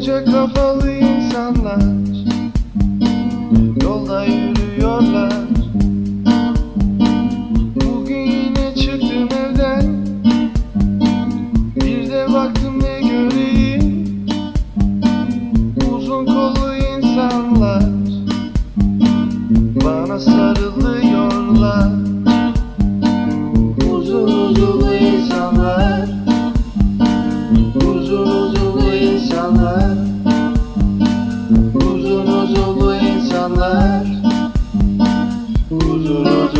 koca kafalı insanlar. Yolda yürüyorlar. Bugün yine çıktım evden. Bir de baktım ne göreyim. Uzun kollu insanlar. Bana sarılıyorlar. Uzun uzun insanlar Huzur